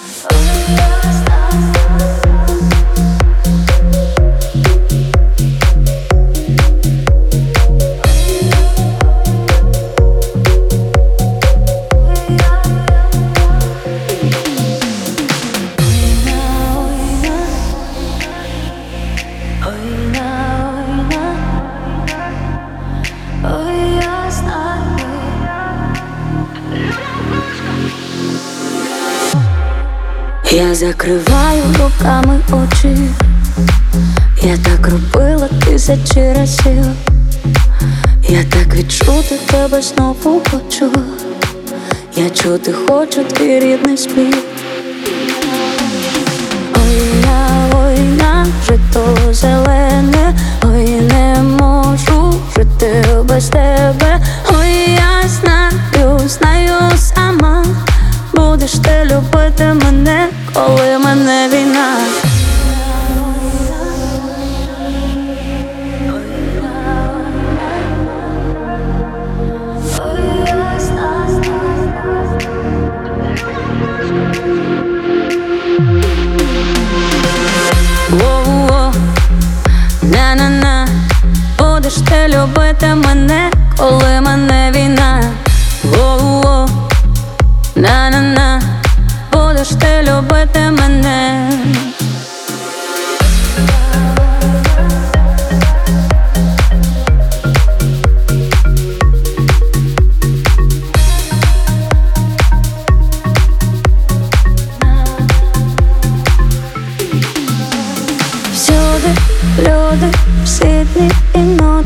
Oh, stars, stars. Я закриваю руками очі, я так робила тисячі разів, я так відчути тебе знову хочу, я чути хочу твій рідний спів.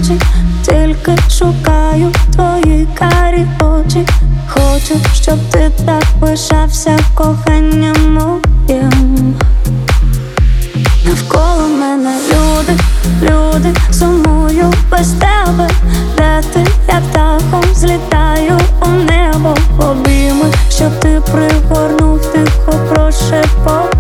І ночі, тільки шукаю твої карі очі. Хочу, щоб ти так пишався коханням моїм. Навколо мене люди, люди, сумую без тебе, де ти я птахом злітаю у небо, обійми, щоб ти пригорнув тихо прошепотів